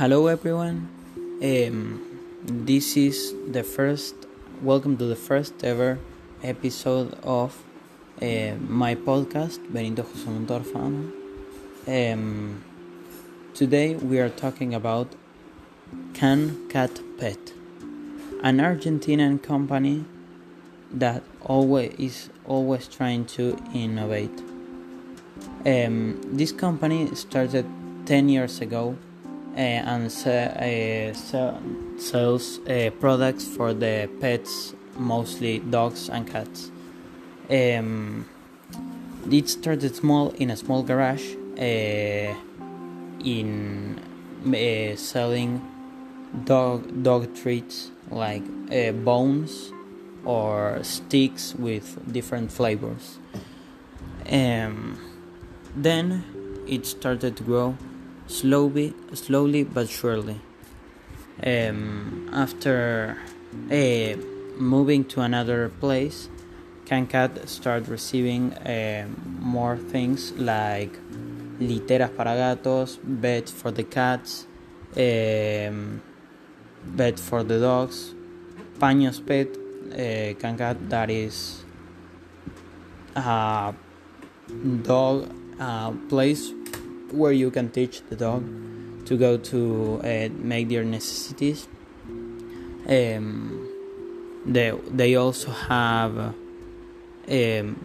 Hello, everyone. Um, this is the first. Welcome to the first ever episode of uh, my podcast, Benito José Montorfano. Um, today we are talking about CanCat Pet, an Argentinian company that always is always trying to innovate. Um, this company started 10 years ago and uh, sells uh, products for the pets, mostly dogs and cats. Um, it started small in a small garage in uh, selling dog dog treats like uh, bones or sticks with different flavors. Um, then it started to grow slowly, slowly but surely. Um, after uh, moving to another place, CanCat started receiving uh, more things like literas para gatos, bed for the cats, um, bed for the dogs, paños pet, uh, CanCat that is a dog uh, place where you can teach the dog to go to uh, make their necessities. Um, they they also have um,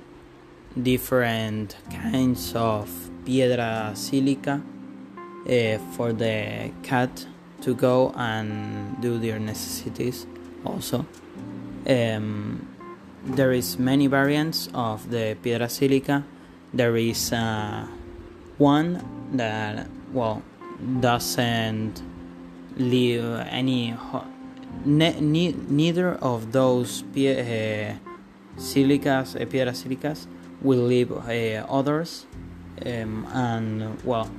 different kinds of piedra silica uh, for the cat to go and do their necessities. Also, um, there is many variants of the piedra silica. There is uh, one that well doesn't leave any ne- ne- neither of those pie- uh, silicas uh, piedras silicas will leave uh, others um, and well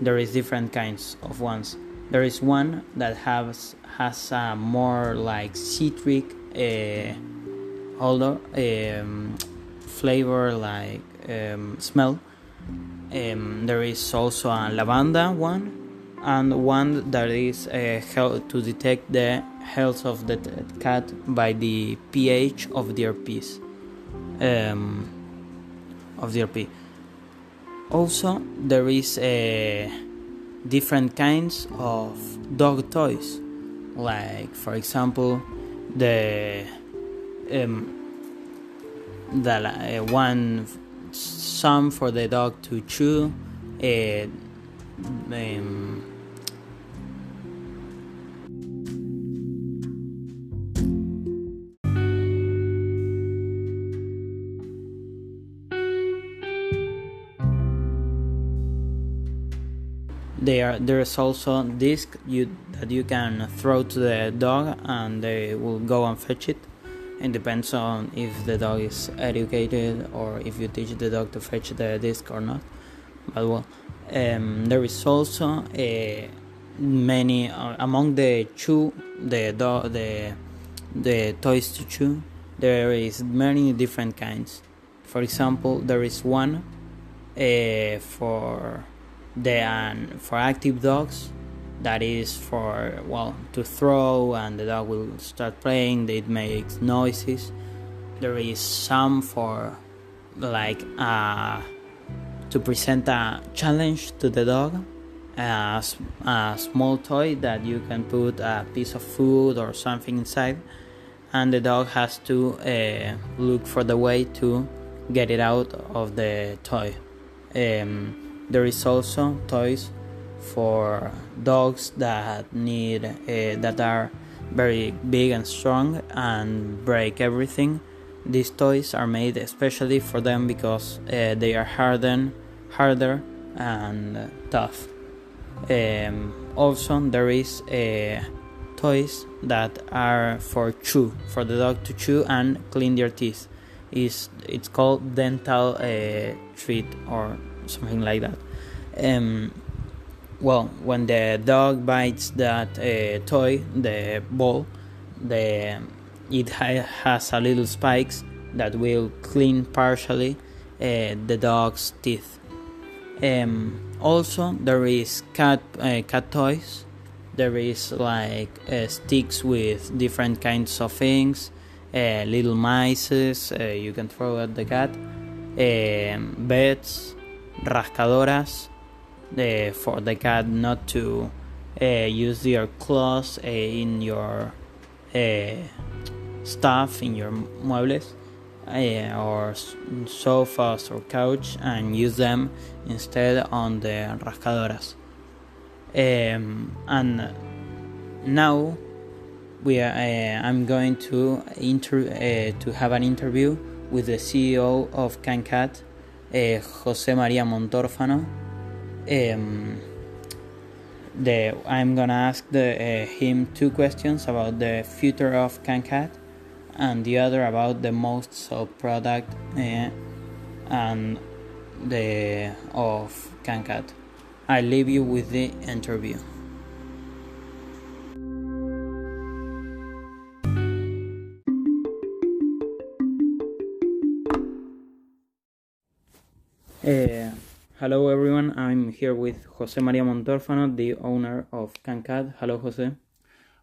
there is different kinds of ones. There is one that has has a more like citric uh, um, flavor like um, smell um, there is also a lavanda one and one that is uh, to detect the health of the cat by the pH of their piece um, of their pee. Also, there is uh, different kinds of dog toys, like for example, the um, the uh, one some for the dog to chew. Uh, um, there there's also disc you that you can throw to the dog and they will go and fetch it it depends on if the dog is educated or if you teach the dog to fetch the disc or not. But well um, there is also a many uh, among the chew the dog the the toys to chew there is many different kinds. For example there is one uh, for the um, for active dogs that is for well to throw and the dog will start playing it makes noises. There is some for like uh, to present a challenge to the dog a, a small toy that you can put a piece of food or something inside and the dog has to uh, look for the way to get it out of the toy. Um, there is also toys for dogs that need uh, that are very big and strong and break everything. These toys are made especially for them because uh, they are hardened, harder and tough. Um, also, there is uh, toys that are for chew, for the dog to chew and clean their teeth. Is it's called dental uh, treat or something like that. Um, well, when the dog bites that uh, toy, the ball, the it ha- has a little spikes that will clean partially uh, the dog's teeth. Um, also, there is cat uh, cat toys there is like uh, sticks with different kinds of things, uh, little mice uh, you can throw at the cat, um, beds, rascadoras uh, for the cat not to uh, use your claws uh, in your stuff in your muebles or sofas or couch and use them instead on the rascadoras. Um, and now we are, I'm going to inter- to have an interview with the CEO of CanCat, Jose Maria Montorfano. Um, the I'm gonna ask the, uh, him two questions about the future of CanCat and the other about the most sold product uh, and the of CanCat. I leave you with the interview. Uh, hello everyone, I'm here with Jose Maria Montorfano, the owner of CanCat. Hello Jose.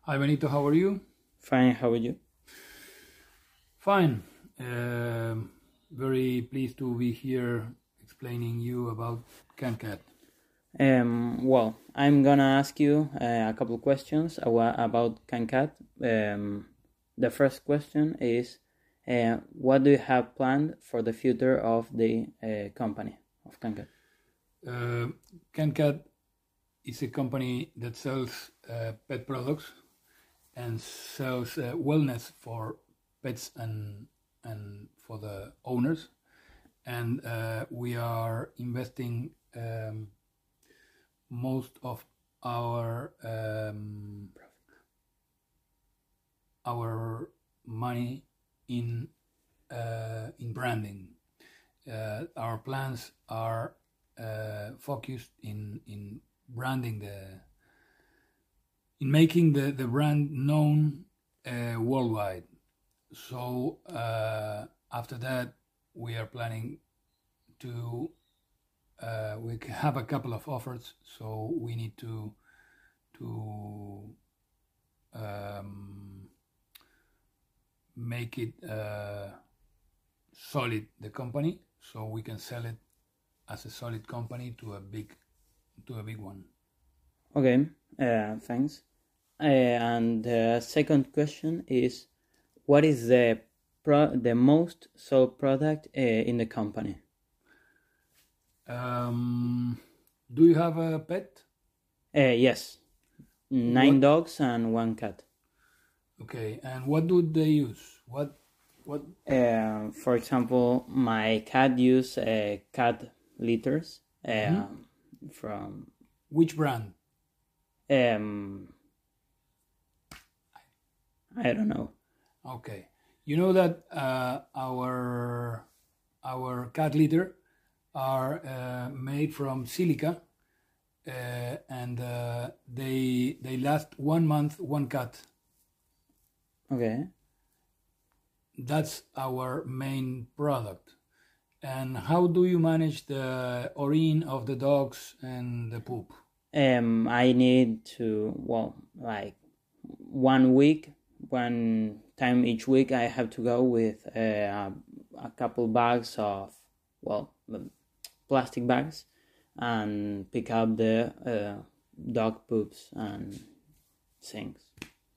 Hi Benito, how are you? Fine, how are you? Fine. Uh, very pleased to be here explaining you about CanCat. Um, well, I'm gonna ask you uh, a couple questions about CanCat. Um, the first question is, uh, what do you have planned for the future of the uh, company of CanCat? Uh, CanCat is a company that sells uh, pet products and sells uh, wellness for pets and and for the owners, and uh, we are investing um, most of our um, our money in uh, in branding. Uh, our plans are uh, focused in in branding the in making the, the brand known uh, worldwide so uh, after that, we are planning to. Uh, we have a couple of offers, so we need to to um, make it uh, solid the company, so we can sell it as a solid company to a big to a big one. Okay, uh, thanks. Uh, and the second question is what is the pro- the most sold product uh, in the company? Um, do you have a pet? Uh, yes, nine what? dogs and one cat. Okay, and what do they use? What what? Uh, for example, my cat use a cat litters uh, mm-hmm. from which brand? Um, I don't know. Okay, you know that uh, our our cat litter are uh, made from silica, uh, and uh, they they last one month one cat. Okay. That's our main product. And how do you manage the urine of the dogs and the poop? Um, I need to well, like one week, one time each week I have to go with uh, a couple bags of well plastic bags and pick up the uh, dog poops and things.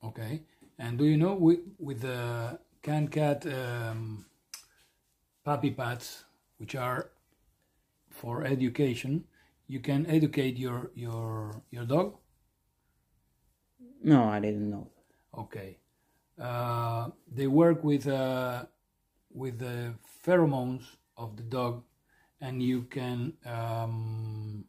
Okay, and do you know with with the CanCat um, puppy pads, which are for education, you can educate your your your dog. No, I didn't know. Okay, uh, they work with uh, with the pheromones of the dog, and you can um,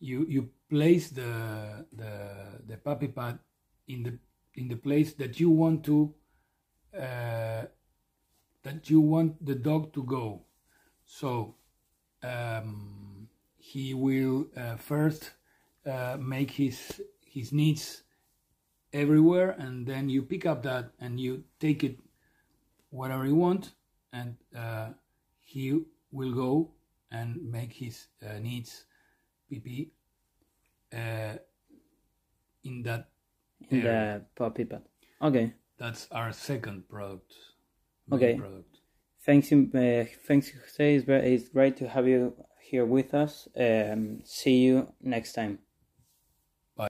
you you place the the the puppy pad in the in the place that you want to uh, that you want the dog to go. So um, he will uh, first uh, make his his needs everywhere and then you pick up that and you take it whatever you want and uh, he will go and make his uh, needs pp uh, in that in area. the pad. Okay. That's our second product. Okay. Product. Thanks, uh, thanks, Jose. It's, very, it's great to have you here with us. Um, see you next time. Bye.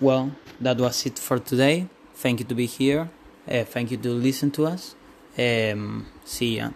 Well, that was it for today. Thank you to be here. Uh, thank you to listen to us. Um, see ya.